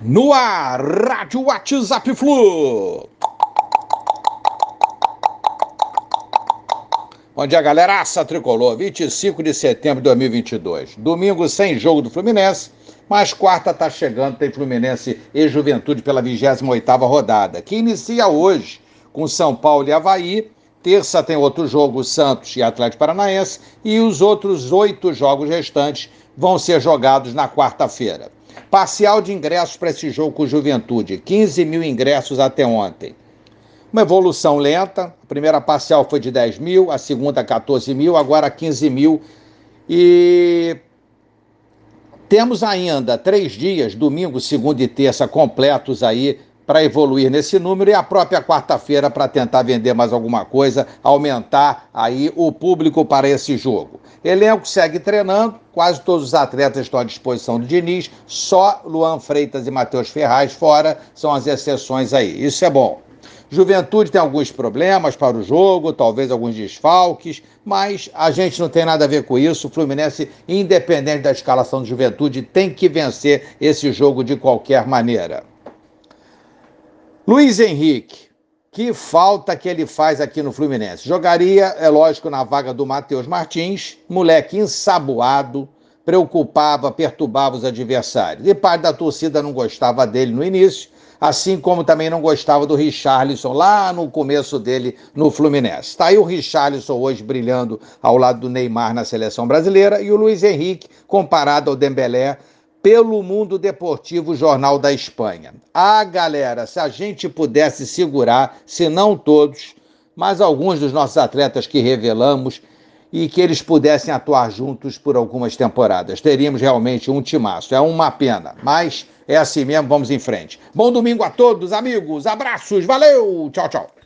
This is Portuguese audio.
No ar, Rádio WhatsApp Flu. Bom dia, galera. Aça Tricolor, 25 de setembro de 2022. Domingo sem jogo do Fluminense, mas quarta tá chegando, tem Fluminense e Juventude pela 28ª rodada, que inicia hoje com São Paulo e Havaí. Terça tem outro jogo, Santos e Atlético Paranaense, e os outros oito jogos restantes vão ser jogados na quarta-feira. Parcial de ingressos para esse jogo com Juventude, 15 mil ingressos até ontem. Uma evolução lenta, a primeira parcial foi de 10 mil, a segunda 14 mil, agora 15 mil. E temos ainda três dias, domingo, segunda e terça, completos aí para evoluir nesse número e a própria quarta-feira para tentar vender mais alguma coisa, aumentar aí o público para esse jogo. Elenco segue treinando, quase todos os atletas estão à disposição do Diniz, só Luan Freitas e Matheus Ferraz fora são as exceções aí. Isso é bom. Juventude tem alguns problemas para o jogo, talvez alguns desfalques, mas a gente não tem nada a ver com isso. O Fluminense, independente da escalação de Juventude, tem que vencer esse jogo de qualquer maneira. Luiz Henrique, que falta que ele faz aqui no Fluminense. Jogaria, é lógico, na vaga do Matheus Martins, moleque ensaboado, preocupava, perturbava os adversários. E parte da torcida não gostava dele no início, assim como também não gostava do Richarlison lá no começo dele no Fluminense. Está aí o Richarlison hoje brilhando ao lado do Neymar na seleção brasileira e o Luiz Henrique comparado ao Dembélé pelo Mundo Deportivo Jornal da Espanha. Ah, galera, se a gente pudesse segurar, se não todos, mas alguns dos nossos atletas que revelamos e que eles pudessem atuar juntos por algumas temporadas. Teríamos realmente um timaço. É uma pena, mas é assim mesmo, vamos em frente. Bom domingo a todos, amigos. Abraços, valeu, tchau, tchau.